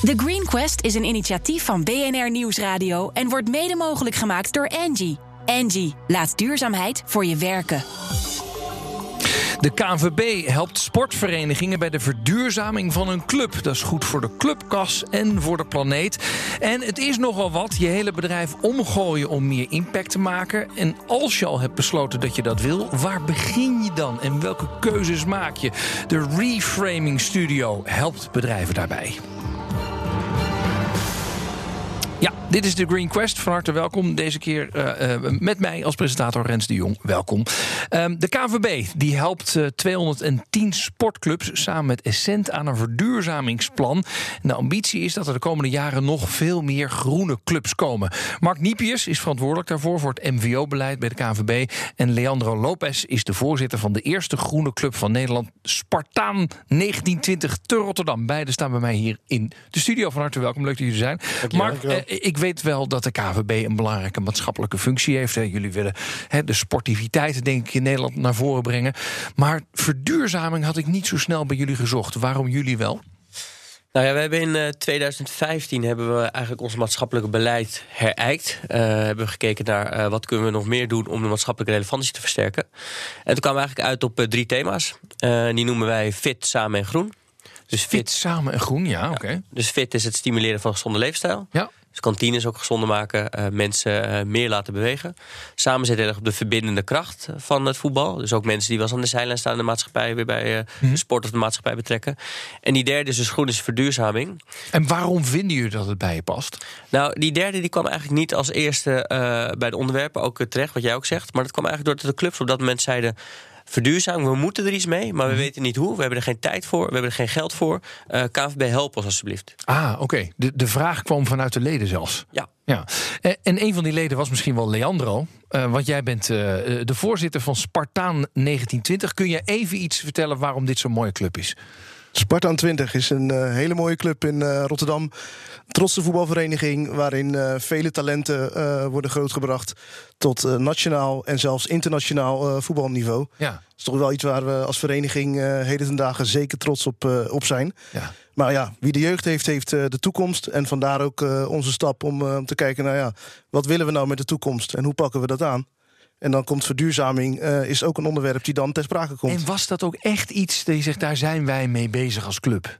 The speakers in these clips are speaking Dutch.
The Green Quest is een initiatief van BNR Nieuwsradio en wordt mede mogelijk gemaakt door Angie. Angie, laat duurzaamheid voor je werken. De KNVB helpt sportverenigingen bij de verduurzaming van hun club. Dat is goed voor de clubkas en voor de planeet. En het is nogal wat, je hele bedrijf omgooien om meer impact te maken. En als je al hebt besloten dat je dat wil, waar begin je dan en welke keuzes maak je? De Reframing Studio helpt bedrijven daarbij. Ja, dit is de Green Quest. Van harte welkom. Deze keer uh, uh, met mij als presentator Rens de Jong. Welkom. Um, de KVB die helpt uh, 210 sportclubs samen met Essent aan een verduurzamingsplan. En de ambitie is dat er de komende jaren nog veel meer groene clubs komen. Mark Niepiers is verantwoordelijk daarvoor voor het MVO-beleid bij de KVB. En Leandro Lopez is de voorzitter van de eerste groene club van Nederland, Spartaan 1920 te Rotterdam. Beiden staan bij mij hier in de studio. Van harte welkom. Leuk dat jullie zijn. Mark, ik weet wel dat de KVB een belangrijke maatschappelijke functie heeft. Jullie willen de sportiviteit, denk ik, in Nederland naar voren brengen. Maar verduurzaming had ik niet zo snel bij jullie gezocht. Waarom jullie wel? Nou ja, we hebben in uh, 2015 hebben we eigenlijk ons maatschappelijke beleid herijkt. Uh, hebben we gekeken naar uh, wat kunnen we nog meer doen om de maatschappelijke relevantie te versterken. En toen kwamen we eigenlijk uit op drie thema's. die noemen wij fit, samen en groen. Dus fit, fit samen en groen, ja, oké. Okay. Dus fit is het stimuleren van een gezonde leefstijl. Ja. Dus kantines ook gezonder maken, uh, mensen uh, meer laten bewegen. Samen zit erg op de verbindende kracht van het voetbal. Dus ook mensen die wel eens aan de zijlijn staan in de maatschappij... weer bij mm-hmm. de sport of de maatschappij betrekken. En die derde is dus groen is verduurzaming. En waarom vinden jullie dat het bij je past? Nou, die derde die kwam eigenlijk niet als eerste bij de onderwerpen ook terecht, wat jij ook zegt. Maar dat kwam eigenlijk doordat de clubs op dat moment zeiden verduurzaming. We moeten er iets mee, maar we mm. weten niet hoe. We hebben er geen tijd voor, we hebben er geen geld voor. Uh, KVB, help ons alsjeblieft. Ah, oké. Okay. De, de vraag kwam vanuit de leden zelfs. Ja. ja. En een van die leden was misschien wel Leandro. Uh, want jij bent uh, de voorzitter van Spartaan 1920. Kun je even iets vertellen waarom dit zo'n mooie club is? Spartaan 20 is een uh, hele mooie club in uh, Rotterdam. Trotse voetbalvereniging waarin uh, vele talenten worden grootgebracht tot nationaal en zelfs internationaal voetbalniveau. Ja. Dat is toch wel iets waar we als vereniging heden ten dagen zeker trots op, op zijn. Ja. Maar ja, wie de jeugd heeft, heeft de toekomst. En vandaar ook onze stap om te kijken naar ja, wat willen we nou met de toekomst en hoe pakken we dat aan? En dan komt verduurzaming, uh, is ook een onderwerp die dan ter sprake komt. En was dat ook echt iets dat je zegt, daar zijn wij mee bezig als club?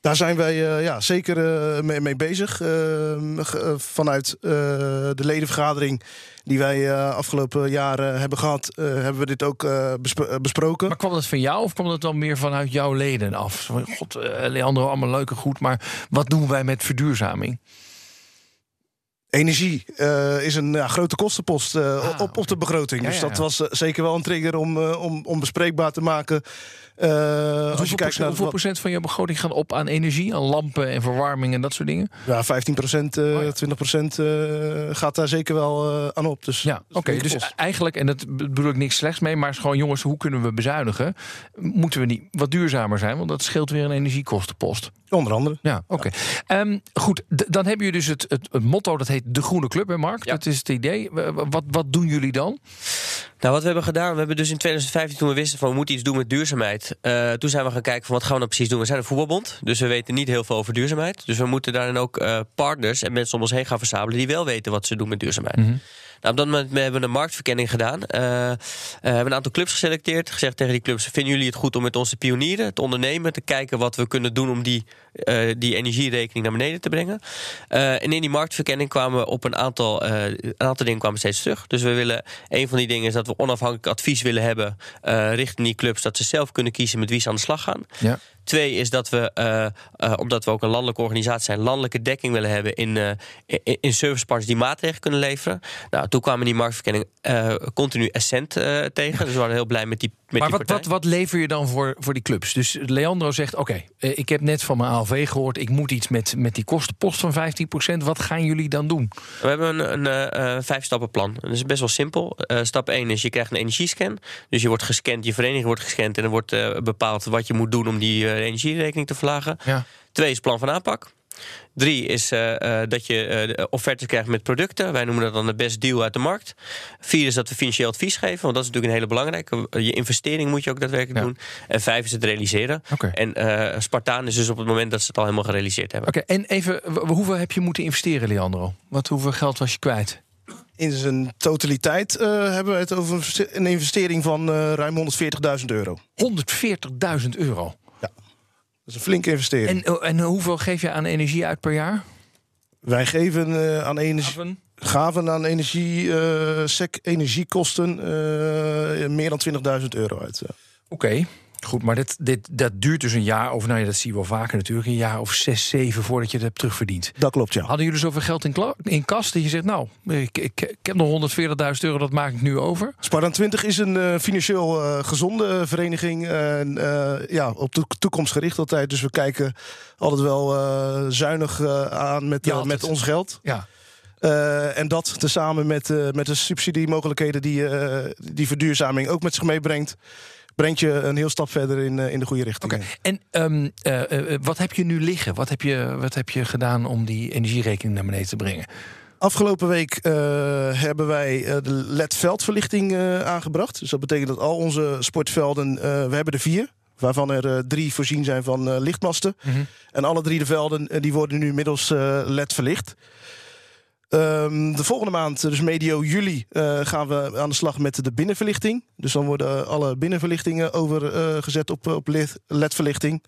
Daar zijn wij uh, ja, zeker uh, mee, mee, bezig. vanuit de ledenvergadering die wij afgelopen jaren hebben gehad, hebben we dit ook bespro besproken. Maar kwam dat van jou of kwam dat dan meer vanuit jouw leden af? God, Leandro, allemaal leuk en goed, maar wat doen wij met verduurzaming? Energie uh, is een ja, grote kostenpost uh, ah, op, op de begroting. Ja, dus dat was uh, zeker wel een trigger om, om, om bespreekbaar te maken. hoeveel, als je kijkt naar hoeveel procent van je begroting gaat op aan energie, aan lampen en verwarming en dat soort dingen? Ja, 15 procent, oh, 20 procent gaat daar zeker wel aan op. Dus, ja, oké. Okay, dus kost. eigenlijk, en dat bedoel ik niks slechts mee, maar is gewoon jongens, hoe kunnen we bezuinigen? Moeten we niet wat duurzamer zijn? Want dat scheelt weer een energiekostenpost. Onder andere. Ja, oké. Okay. Um, goed, dan heb je dus het, het, het motto, dat heet de Groene Club, hè Mark? Ja. Dat is het idee. Wat, wat doen jullie dan? Nou, wat we hebben gedaan, we hebben dus in 2015, toen we wisten van we moeten iets doen met duurzaamheid, uh, toen zijn we gaan kijken van wat gaan we nou precies doen. We zijn een voetbalbond, dus we weten niet heel veel over duurzaamheid. Dus we moeten daarin ook uh, partners en mensen om ons heen gaan verzamelen die wel weten wat ze doen met duurzaamheid. Mm -hmm. Nou, op dat moment hebben we een marktverkenning gedaan. Uh, uh, hebben een aantal clubs geselecteerd. Gezegd tegen die clubs: vinden jullie het goed om met ons te pionieren, te ondernemen, te kijken wat we kunnen doen om die, uh, die energierekening naar beneden te brengen? en in die marktverkenning kwamen we op een aantal, een aantal dingen kwamen steeds terug. Dus we willen, een van die dingen is dat we onafhankelijk advies willen hebben richting die clubs, dat ze zelf kunnen kiezen met wie ze aan de slag gaan. Ja. Twee is dat we, uh, uh, omdat we ook een landelijke organisatie zijn, landelijke dekking willen hebben in, in, in servicepartners die maatregelen kunnen leveren. Nou, toen kwamen die marktverkenning continu Essent tegen. Dus we waren heel blij met die. Maar wat, wat, wat lever je dan voor, voor die clubs? Dus Leandro zegt: Oké, okay, ik heb net van mijn ALV gehoord, ik moet iets met, met die kostenpost van 15%. Wat gaan jullie dan doen? We hebben een, een vijf-stappenplan. Dat is best wel simpel. stap 1 is: je krijgt een energiescan. Dus je wordt gescand, je vereniging wordt gescand en er wordt bepaald wat je moet doen om die energierekening te verlagen. Ja. Twee is plan van aanpak. Drie is eh, eh, dat je eh, offertes krijgt met producten. Wij noemen dat dan de best deal uit de markt. Vier is dat we financieel advies geven, want dat is natuurlijk een hele belangrijke. Je investering moet je ook daadwerkelijk Ja. doen. En vijf is het realiseren. Oké. En eh Spartaan is dus op het moment dat ze het al helemaal gerealiseerd hebben. Oké, en even, w- hoeveel heb je moeten investeren, Leandro? Wat, hoeveel geld was je kwijt? In zijn totaliteit eh, hebben we het over een investering van eh, ruim 140.000 euro. 140.000 euro. Dat is een flinke investering. En, en hoeveel geef je aan energie uit per jaar? Wij geven eh, aan energie, gaven aan energie, eh, sec energiekosten eh, meer dan 20.000 euro uit. Oké, goed, maar dit, dit, dat duurt dus een jaar, of nou ja, dat zie je wel vaker natuurlijk, een jaar of zes, zeven voordat je het hebt terugverdiend. Dat klopt, ja. Hadden jullie zoveel geld in, in kas dat je zegt, nou, ik, ik, ik heb nog 140.000 euro, dat maak ik nu over? Spartan 20 is een eh, financieel eh, gezonde vereniging. En eh, ja, op de toekomst gericht altijd. Dus we kijken altijd wel zuinig aan met, Ja, met ons geld. Ja, en dat tezamen met, met de subsidiemogelijkheden die, die verduurzaming ook met zich meebrengt. Brengt je een heel stap verder in, eh, in de goede richting. oké. En ehm, eh, eh, wat heb je nu liggen? Wat heb je, wat heb je gedaan om die energierekening naar beneden te brengen? Afgelopen week hebben wij de LED-veldverlichting aangebracht. Dus dat betekent dat al onze sportvelden, we hebben er vier. Waarvan er drie voorzien zijn van lichtmasten. En alle drie de velden die worden nu middels LED verlicht. Ehm, de volgende maand, dus medio juli, eh, gaan we aan de slag met de binnenverlichting. Dus dan worden alle binnenverlichtingen overgezet op, op LED-verlichting.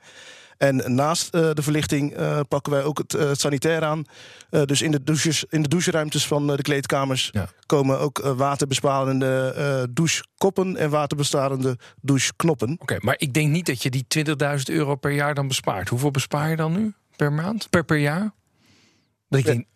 En naast eh, de verlichting eh, pakken wij ook het, eh, het sanitair aan. Eh, dus in de, douches, in de doucheruimtes van eh, de kleedkamers Ja. komen ook eh, waterbesparende eh, douchekoppen en waterbesparende doucheknoppen. Oké, maar ik denk niet dat je die 20.000 euro per jaar dan bespaart. Hoeveel bespaar je dan nu per maand? Per, per jaar? Dat ik denk,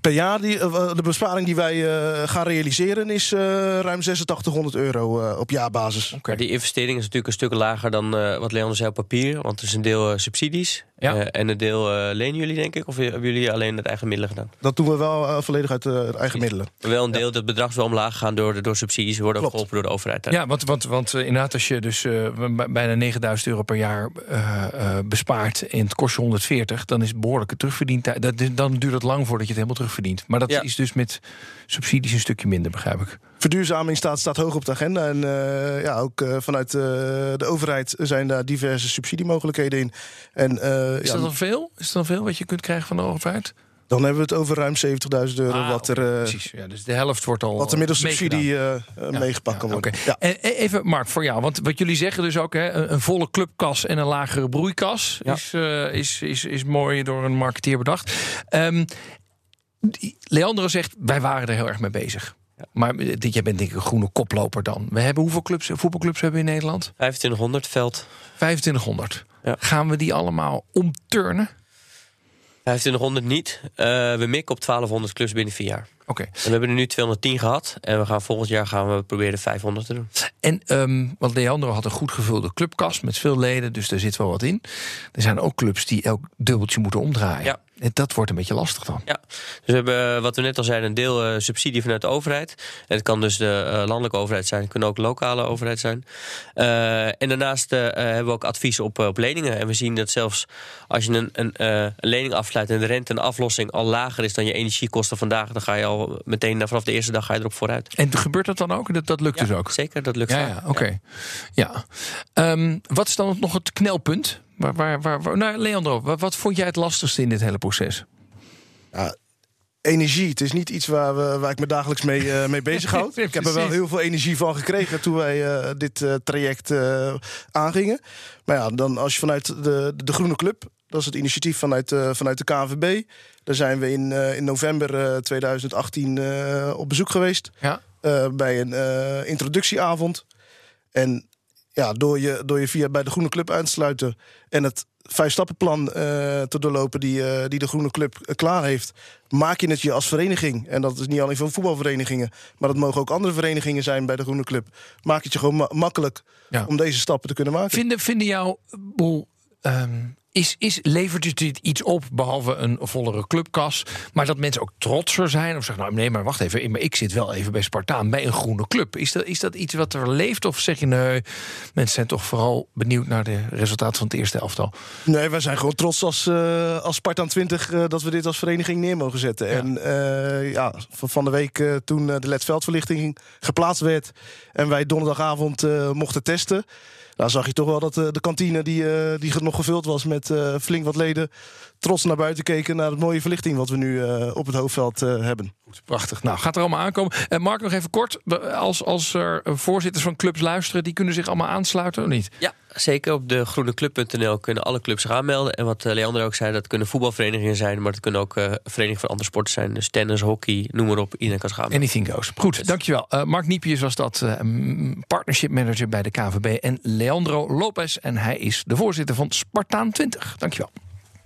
Per jaar, die, eh, de besparing die wij eh, gaan realiseren, is eh, ruim 8600 euro op jaarbasis. Maar die investering is natuurlijk een stuk lager dan wat Leander zei op papier. Want het is een deel subsidies. Ja. Eh, en een deel eh, lenen jullie, denk ik. Of hebben jullie alleen het eigen middelen gedaan? Dat doen we wel eh, volledig uit eigen middelen. Wel een deel, het bedrag is wel omlaag gegaan door, door subsidies. Worden ook Klopt. geholpen door de overheid. hè? Ja, want, want, want inderdaad, als je dus eh, bijna 9000 euro per jaar eh, eh, bespaart en het kost je 140, dan is het behoorlijke terugverdiend. Dat, dan duurt het lang voordat je het helemaal terugverdient. Maar dat Ja. is dus met subsidies een stukje minder, begrijp ik. Verduurzaming staat, staat hoog op de agenda. En eh, ja, ook eh, vanuit eh, de overheid zijn daar diverse subsidiemogelijkheden in. En Is ja, dat dan veel? Is dat dan veel wat je kunt krijgen van de overheid? dan hebben we het over ruim 70.000 euro. Ah, wat, er, precies. Ja, dus de helft wordt al. wat er middels subsidie Ja, meegepakt kan worden. En even, Mark, voor jou. Want wat jullie zeggen dus ook, hè, een, een volle clubkas en een lagere broeikas is, is, is, is mooi door een marketeer bedacht. Ehm, Leandro zegt, wij waren er heel erg mee bezig. Maar eh, dit, jij bent denk ik een groene koploper dan. We hebben hoeveel clubs, voetbalclubs hebben we in Nederland? 2500 veld. 2500. Ja. Gaan we die allemaal omturnen? 2500 niet. Eh, we mikken op 1200 clubs binnen vier jaar. Oké. En we hebben er nu 210 gehad. En we gaan volgend jaar gaan we proberen de 500 te doen. En ehm, want Leandro had een goed gevulde clubkast met veel leden, dus daar zit wel wat in. Er zijn ook clubs die elk dubbeltje moeten omdraaien. Ja. En dat wordt een beetje lastig dan. Ja, dus we hebben, eh, wat we net al zeiden, een deel eh, subsidie vanuit de overheid. En het kan dus de eh, landelijke overheid zijn, het kan ook lokale overheid zijn. En daarnaast hebben we ook advies op, op leningen. En we zien dat zelfs als je een, een, een lening afsluit en de rente en aflossing al lager is dan je energiekosten vandaag, dan ga je al meteen nou, vanaf de eerste dag ga je erop vooruit. En gebeurt dat dan ook? Dat, dat lukt dus ook? Zeker, dat lukt Ja, ja oké. Ja. Ehm, wat is dan nog het knelpunt? Waar, waar, waar, waar- nou, Leandro, wat, wat vond jij het lastigste in dit hele proces? Ja, energie, het is niet iets waar, we, waar ik me dagelijks mee, eh, mee bezighoud. Ik heb er wel heel veel energie van gekregen toen wij eh, dit eh, traject eh, aangingen. Maar ja, dan als je vanuit de, de Groene Club, dat is het initiatief vanuit, eh, vanuit de KNVB. Daar zijn we in, eh, in november eh, 2018 eh, op bezoek geweest. Ja. eh, bij een eh, introductieavond. En ja, door je, door je via bij de Groene Club aan te sluiten en het vijfstappenplan eh te doorlopen die, eh, die de Groene Club eh, klaar heeft, maak je het je als vereniging. En dat is niet alleen voor voetbalverenigingen, maar dat mogen ook andere verenigingen zijn bij de Groene Club. Maak het je gewoon ma- makkelijk Ja. om deze stappen te kunnen maken. Vinden, vinden jouw boel ehm, is, is, levert dit iets op, behalve een vollere clubkas, maar dat mensen ook trotser zijn? Of zeggen, nou nee, maar wacht even, maar ik zit wel even bij Spartaan, bij een groene club. Is dat, is dat iets wat er leeft? Of zeg je, nee, mensen zijn toch vooral benieuwd naar de resultaten van het eerste elftal? Nee, wij zijn gewoon trots als, uh, als Spartaan 20 uh, dat we dit als vereniging neer mogen zetten. Ja. En uh, ja, van de week toen de ledveldverlichting geplaatst werd en wij donderdagavond mochten testen daar zag je toch wel dat uh, de kantine die, uh, die nog gevuld was met uh, flink wat leden... trots naar buiten keken naar het mooie verlichting wat we nu op het hoofdveld hebben. Goed, prachtig. Nou, gaat er allemaal aankomen. En Mark, nog even kort. Als, als er voorzitters van clubs luisteren... die kunnen zich allemaal aansluiten of niet? Ja, zeker. Op de groeneclub.nl kunnen alle clubs zich aanmelden. En wat Leander ook zei, dat kunnen voetbalverenigingen zijn... maar het kunnen ook verenigingen van andere sporten zijn. Dus tennis, hockey, noem maar op. Iedereen kan zich aanmelden. Anything goes. Goed, dankjewel. Mark Niepius was dat partnership manager bij de KVB. En Leandro Lopez. En hij is de voorzitter van Spartaan 20. Dankjewel.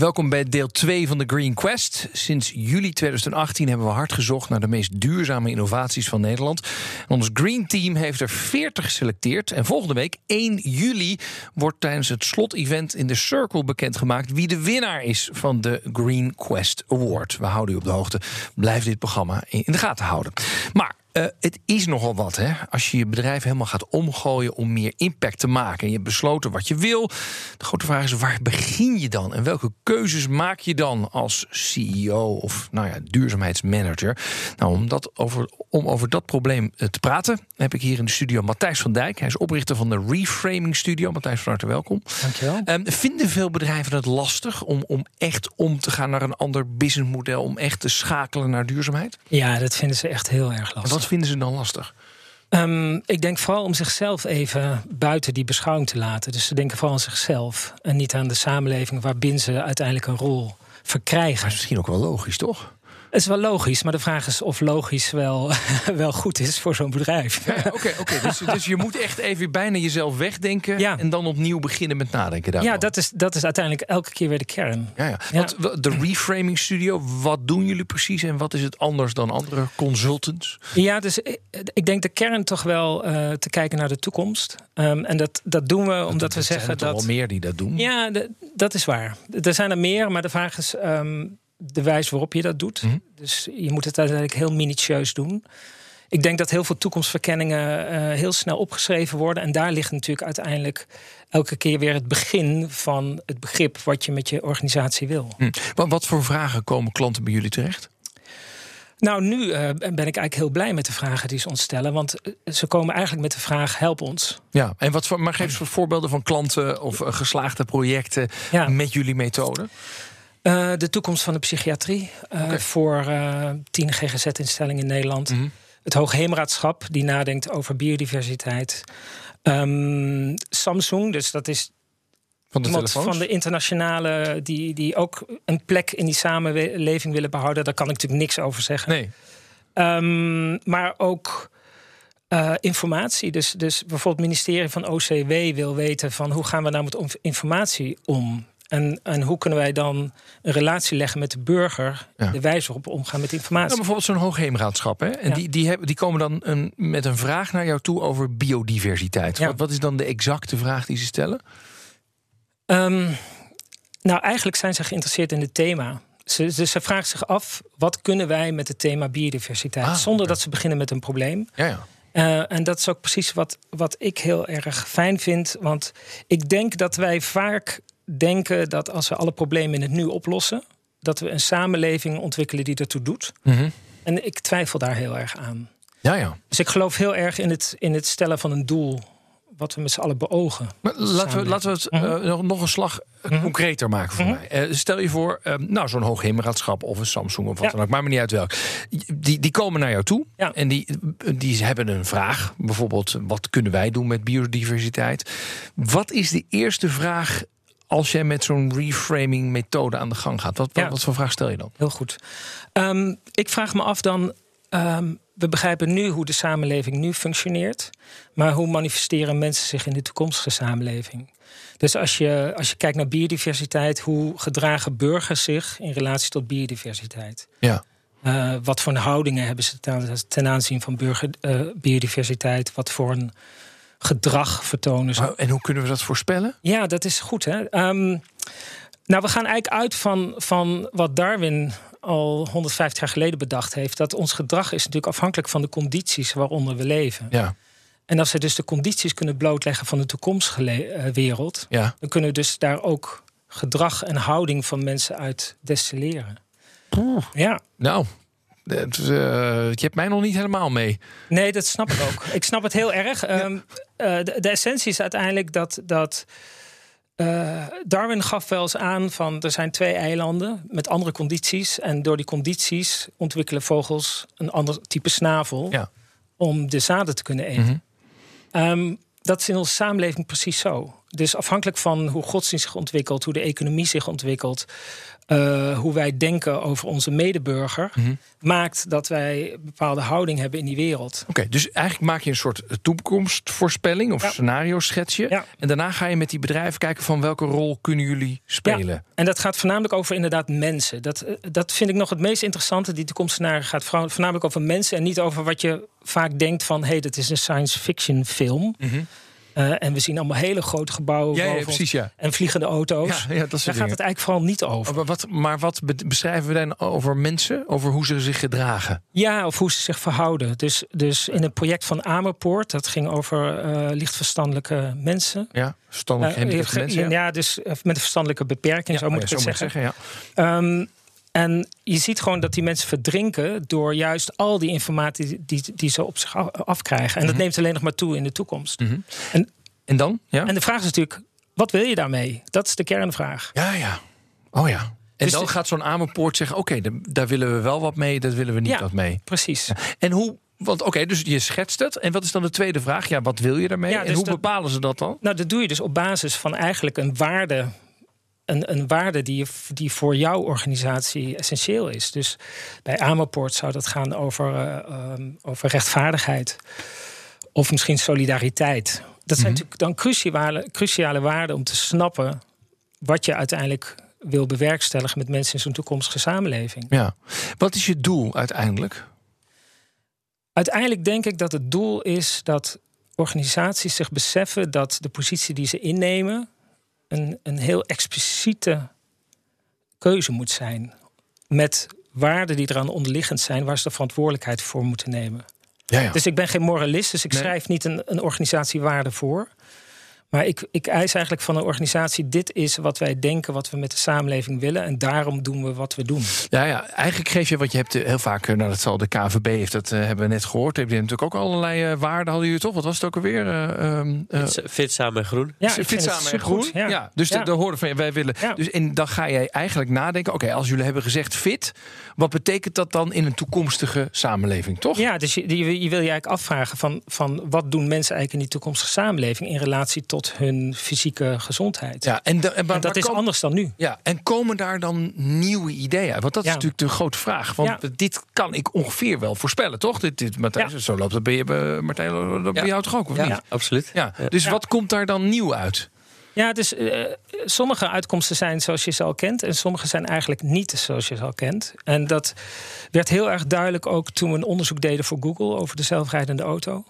Welkom bij deel 2 van de Green Quest. Sinds juli 2018 hebben we hard gezocht naar de meest duurzame innovaties van Nederland. Ons Green Team heeft er 40 geselecteerd. En volgende week, 1 juli, wordt tijdens het slot-event in de Circle bekendgemaakt wie de winnaar is van de Green Quest Award. We houden u op de hoogte. Blijf dit programma in de gaten houden. Maar uh, het is nogal wat, hè? Als je je bedrijf helemaal gaat omgooien om meer impact te maken. En je hebt besloten wat je wil. De grote vraag is: waar begin je dan? En welke keuzes maak je dan als CEO of nou ja, duurzaamheidsmanager? Nou, om, dat over, om over dat probleem eh, te praten, heb ik hier in de studio Matthijs van Dijk. Hij is oprichter van de Reframing Studio. Matthijs, van harte welkom. Dankjewel. Um, vinden veel bedrijven het lastig om, om echt om te gaan naar een ander businessmodel? Om echt te schakelen naar duurzaamheid? Ja, dat vinden ze echt heel erg lastig. Wat vinden ze dan lastig? Um, ik denk vooral om zichzelf even buiten die beschouwing te laten. Dus ze denken vooral aan zichzelf en niet aan de samenleving waarbinnen ze uiteindelijk een rol verkrijgen. Maar is misschien ook wel logisch, toch? Het is wel logisch, maar de vraag is of logisch wel, wel goed is voor zo'n bedrijf. Oké, ja, oké. Okay, dus, dus, je moet echt even bijna jezelf wegdenken ja. en dan opnieuw beginnen met nadenken daarvan. Ja, dat is, dat is uiteindelijk elke keer weer de kern. Ja, ja. Want de Reframing Studio, wat doen jullie precies en wat is het anders dan andere consultants? Ja, dus ik denk de kern toch wel uh, te kijken naar de toekomst. Um, en dat, dat doen we omdat dat, we zeggen dat. Er zijn wel meer die dat doen. Ja, de, dat is waar. Er zijn er meer, maar de vraag is. Um, de wijze waarop je dat doet. Mm -hmm. Dus je moet het uiteindelijk heel minutieus doen. Ik denk dat heel veel toekomstverkenningen uh, heel snel opgeschreven worden. En daar ligt natuurlijk uiteindelijk elke keer weer het begin van het begrip wat je met je organisatie wil. Hm. Wat, wat voor vragen komen klanten bij jullie terecht? Nou, nu uh, ben ik eigenlijk heel blij met de vragen die ze ons stellen. Want ze komen eigenlijk met de vraag: help ons. Ja, en wat voor, maar geef eens wat voorbeelden van klanten of geslaagde projecten ja. met jullie methode. Uh, de toekomst van de psychiatrie uh, okay. voor uh, tien GGZ-instellingen in Nederland. Mm -hmm. Het Hoogheemraadschap, die nadenkt over biodiversiteit. Um, Samsung, dus dat is van de, van de internationale, die, die ook een plek in die samenleving willen behouden. Daar kan ik natuurlijk niks over zeggen. Nee. Um, maar ook uh, informatie. Dus, dus bijvoorbeeld het ministerie van OCW wil weten van hoe gaan we nou met informatie om. En, en hoe kunnen wij dan een relatie leggen met de burger, ja. de wijze waarop we omgaan met informatie? Nou, bijvoorbeeld zo'n hoogheemraadschap. Hè? En ja. die, die, hebben, die komen dan een, met een vraag naar jou toe over biodiversiteit. Ja. Wat, wat, is dan de exacte vraag die ze stellen? Um, nou, eigenlijk zijn ze geïnteresseerd in het thema. Ze, ze, ze vragen zich af, wat kunnen wij met het thema biodiversiteit? Ah, zonder okay. dat ze beginnen met een probleem. Ja, ja. Uh, en dat is ook precies wat, wat ik heel erg fijn vind. Want ik denk dat wij vaak denken dat als we alle problemen in het nu oplossen, dat we een samenleving ontwikkelen die ertoe doet. Mm -hmm. En ik twijfel daar heel erg aan. Ja, ja. Dus ik geloof heel erg in het, in het stellen van een doel. Wat we met z'n allen beogen. Maar laten, we, laten we het mm -hmm. uh, nog, nog een slag mm -hmm. concreter maken voor mij. Uh, stel je voor, nou, zo'n hoogheemraadschap of een Samsung of wat ja. dan ook, maakt me niet uit welk. Die, die komen naar jou toe ja. en die, die hebben een vraag. Bijvoorbeeld, wat kunnen wij doen met biodiversiteit? Wat is de eerste vraag als jij met zo'n reframing methode aan de gang gaat? Wat, ja. wat, wat, voor vraag stel je dan? Heel goed. Um, ik vraag me af dan. Um, we begrijpen nu hoe de samenleving nu functioneert. Maar hoe manifesteren mensen zich in de toekomstige samenleving? Dus als je, als je kijkt naar biodiversiteit, hoe gedragen burgers zich in relatie tot biodiversiteit? Ja. Uh, wat voor houdingen hebben ze ten, ten aanzien van burger, uh, biodiversiteit? Wat voor een gedrag vertonen. En hoe kunnen we dat voorspellen? Ja, dat is goed. Hè? Um, Nou, we gaan eigenlijk uit van, van wat Darwin al 150 jaar geleden bedacht heeft. Dat ons gedrag is natuurlijk afhankelijk van de condities waaronder we leven. Ja. En als we dus de condities kunnen blootleggen van de toekomstige wereld, Ja. dan kunnen we dus daar ook gedrag en houding van mensen uit destilleren. Ja, Nou, het, eh, je hebt mij nog niet helemaal mee. nee, dat snap ik ook. ik snap het heel erg. Ehm, eh, de, de essentie is uiteindelijk dat. dat eh, Darwin gaf wel eens aan van er zijn twee eilanden met andere condities. En door die condities ontwikkelen vogels een ander type snavel Ja. om de zaden te kunnen eten. Mhm. Ehm, dat is in onze samenleving precies zo. Dus afhankelijk van hoe godsdienst zich ontwikkelt, hoe de economie zich ontwikkelt, eh, hoe wij denken over onze medeburger, Mhm. maakt dat wij een bepaalde houding hebben in die wereld. Oké, dus eigenlijk maak je een soort toekomstvoorspelling of Ja. scenario schetsje. Ja. En daarna ga je met die bedrijven kijken van welke rol kunnen jullie spelen. En dat gaat voornamelijk over inderdaad mensen. Dat, eh, dat vind ik nog het meest interessante. Die toekomstscenario gaat voornamelijk over mensen en niet over wat je vaak denkt van hé, hey, dat is een science fiction film. Eh, en we zien allemaal hele grote gebouwen. Ja, precies, ja. en vliegende auto's. Daar gaat dingen. het eigenlijk vooral niet over. Maar wat, maar wat be- beschrijven we dan over mensen? Over hoe ze zich gedragen? Ja, of hoe ze zich verhouden. Dus, dus in het project van Amerpoort, dat ging over eh, lichtverstandelijke mensen. Ja, verstandelijk Eh, eh, mensen. Ja, dus met een verstandelijke beperking, zo oh moet ja, ik het moet zeggen. ja. En je ziet gewoon dat die mensen verdrinken door juist al die informatie die, die ze op zich af- afkrijgen. En dat neemt alleen nog maar toe in de toekomst. Mhm. En, En dan? Ja? en de vraag is natuurlijk, wat wil je daarmee? Dat is de kernvraag. ja, ja. Oh ja. En Dus dan de- gaat zo'n Amerpoort zeggen: oké, da- daar willen we wel wat mee, dat willen we niet Ja. wat mee. Precies. En hoe. Want oké, dus je schetst het. En wat is dan de tweede vraag? Ja, wat wil je daarmee? Ja, en dus hoe dat- bepalen ze dat dan? Nou, dat doe je dus op basis van eigenlijk een waarde. Een, een waarde die, die voor jouw organisatie essentieel is. Dus bij Amerpoort zou dat gaan over, eh, ehm, over rechtvaardigheid. Of misschien solidariteit. Dat zijn natuurlijk dan cruciale, cruciale waarden om te snappen wat je uiteindelijk wil bewerkstelligen met mensen in zo'n toekomstige samenleving. Ja. Wat is je doel uiteindelijk? Uiteindelijk denk ik dat het doel is dat organisaties zich beseffen dat de positie die ze innemen een, een heel expliciete keuze moet zijn. Met waarden die eraan onderliggend zijn, waar ze de verantwoordelijkheid voor moeten nemen. Ja, ja. Dus ik ben geen moralist, dus ik Nee. schrijf niet een, een organisatie waarde voor. Maar ik, ik eis eigenlijk van een organisatie: dit is wat wij denken, wat we met de samenleving willen. En daarom doen we wat we doen. Ja, ja, eigenlijk geef je wat je hebt eh, heel vaak, eh, nou dat zal de KVB heeft, dat eh, hebben we net gehoord. Heb je natuurlijk ook allerlei eh, waarden, hadden jullie toch? Wat was het ook alweer? Eh, Fit, fit samen en groen. Ja, Fit samen en groen. Ja. Ja. dus Ja. de horen van wij willen. Ja. Dus en dan ga jij eigenlijk nadenken. Oké, als jullie hebben gezegd fit, wat betekent dat dan in een toekomstige samenleving, toch? Ja, dus je, je, je wil je eigenlijk afvragen van, van wat doen mensen eigenlijk in die toekomstige samenleving in relatie tot hun fysieke gezondheid. Ja, en, de, en, maar- en dat maar is kom- anders dan nu. Ja, en komen daar dan nieuwe ideeën uit? Want dat is natuurlijk de grote vraag. Want Ja. dit kan ik ongeveer wel voorspellen, toch? Dit, dit, Matthijs, Ja. Zo loopt dat bij, je, bij, Martijn, dat bij jou toch ook, of Ja, niet? absoluut. Ja. Dus Ja. wat komt daar dan nieuw uit? Ja, dus eh, sommige uitkomsten zijn zoals je ze al kent. En sommige zijn eigenlijk niet zoals je ze al kent. En dat werd heel erg duidelijk ook toen we een onderzoek deden voor Google over de zelfrijdende auto.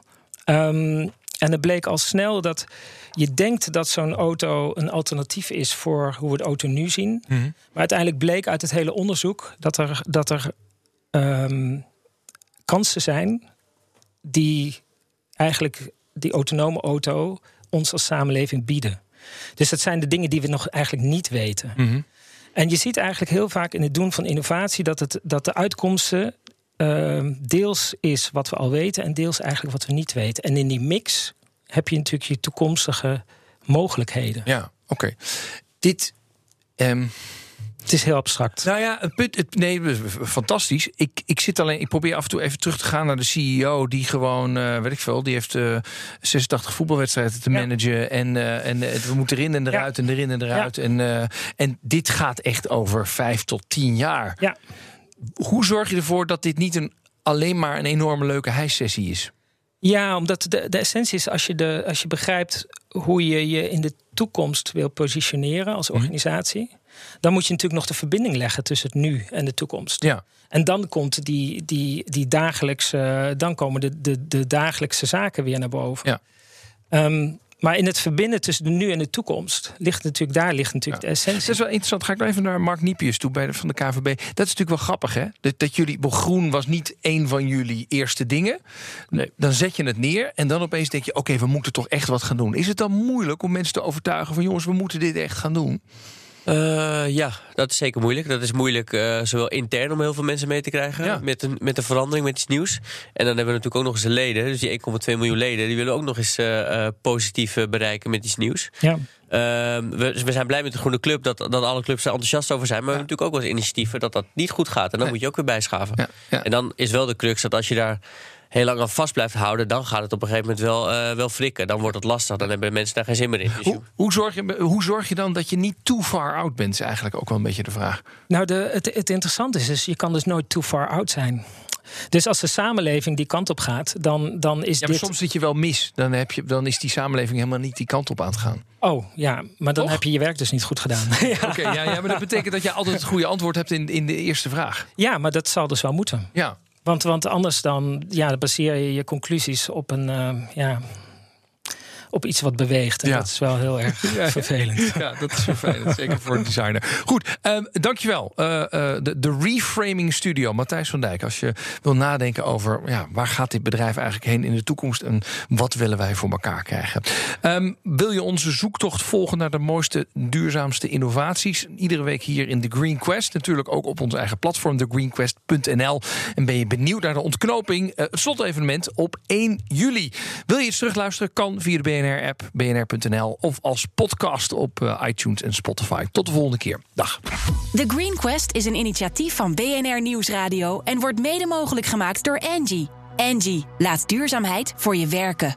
Ehm, en het bleek al snel dat je denkt dat zo'n auto een alternatief is voor hoe we de auto nu zien. Mhm. Maar uiteindelijk bleek uit het hele onderzoek dat er, dat er ehm, kansen zijn die eigenlijk die autonome auto ons als samenleving bieden. Dus dat zijn de dingen die we nog eigenlijk niet weten. Mhm. En je ziet eigenlijk heel vaak in het doen van innovatie dat, het, dat de uitkomsten ehm, deels is wat we al weten en deels eigenlijk wat we niet weten. En in die mix heb je natuurlijk je toekomstige mogelijkheden. Ja, oké. Dit. ehm, Het is heel abstract. nou ja, een punt. Het, nee, fantastisch. Ik, ik zit alleen. Ik probeer af en toe even terug te gaan naar de CEO. Die gewoon, eh, weet ik veel, die heeft eh 86 voetbalwedstrijden te Ja. managen. En, eh, en we moeten erin en eruit en erin en eruit. En, en dit gaat echt over vijf tot tien jaar. Ja. Hoe zorg je ervoor dat dit niet een, alleen maar een enorme leuke hijssessie is? Ja, omdat de, de essentie is als je, de, als je begrijpt hoe je je in de toekomst wil positioneren als organisatie, dan moet je natuurlijk nog de verbinding leggen tussen het nu en de toekomst. Ja. En dan komt die, die, die dagelijkse, dan komen de, de, de dagelijkse zaken weer naar boven. Ja. Ehm, Maar in het verbinden tussen de nu en de toekomst ligt natuurlijk, daar ligt natuurlijk de essentie. Dat is wel interessant. Ga ik even naar Mark Niepius toe bij de, van de KVB. Dat is natuurlijk wel grappig, hè? Dat, dat jullie, groen was niet een van jullie eerste dingen. Nee. Dan zet je het neer en dan opeens denk je: oké, we moeten toch echt wat gaan doen. Is het dan moeilijk om mensen te overtuigen van jongens, we moeten dit echt gaan doen? Eh, ja, dat is zeker moeilijk. Dat is moeilijk uh, zowel intern om heel veel mensen mee te krijgen Ja. met, een, met de verandering, met iets nieuws. En dan hebben we natuurlijk ook nog eens de leden. Dus die 1,2 miljoen leden, die willen ook nog eens eh, eh, positief eh, bereiken met iets nieuws. Ja. Ehm, we, we zijn blij met de Groene Club dat, dat alle clubs er enthousiast over zijn. Maar we hebben natuurlijk ook wel eens initiatieven dat dat niet goed gaat. En dan Nee. moet je ook weer bijschaven. Ja. En dan is wel de crux dat als je daar heel lang aan vast blijft houden, dan gaat het op een gegeven moment wel, eh, wel frikken. Dan wordt het lastig. Dan hebben mensen daar geen zin meer in. Dus Hoe, hoe, zorg je, hoe zorg je dan dat je niet too far out bent? Is eigenlijk ook wel een beetje de vraag. Nou, de, het, het interessante is, dus je kan dus nooit too far out zijn. Dus als de samenleving die kant op gaat, dan, dan is Ja, maar dit... soms zit je wel mis. Dan, heb je, dan is die samenleving helemaal niet die kant op aan het gaan. Oh, ja, maar dan heb je je werk dus niet goed gedaan. ja. Oké, ja, ja, maar dat betekent dat je altijd het goede antwoord hebt in, in de eerste vraag. ja, maar dat zal dus wel moeten. Ja. Want, want anders dan, ja, baseer je je conclusies op een... eh, ja, op iets wat beweegt. En Ja. dat is wel heel erg Ja. vervelend. Ja, dat is vervelend. Zeker voor een designer. Goed, um, dankjewel. Eh, de, de Reframing Studio, Matthijs van Dijk. Als je wil nadenken over ja, waar gaat dit bedrijf eigenlijk heen in de toekomst... en wat willen wij voor elkaar krijgen. Ehm, wil je onze zoektocht volgen naar de mooiste, duurzaamste innovaties? Iedere week hier in The Green Quest. Natuurlijk ook op ons eigen platform, thegreenquest.nl. En ben je benieuwd naar de ontknoping? Eh, het slotevenement op 1 juli. Wil je iets terugluisteren? Kan via de BNR-app, bnr.nl... of als podcast op eh, iTunes en Spotify. Tot de volgende keer. Dag. The Green Quest is een initiatief van BNR Nieuwsradio en wordt mede mogelijk gemaakt door Angie. Angie, laat duurzaamheid voor je werken.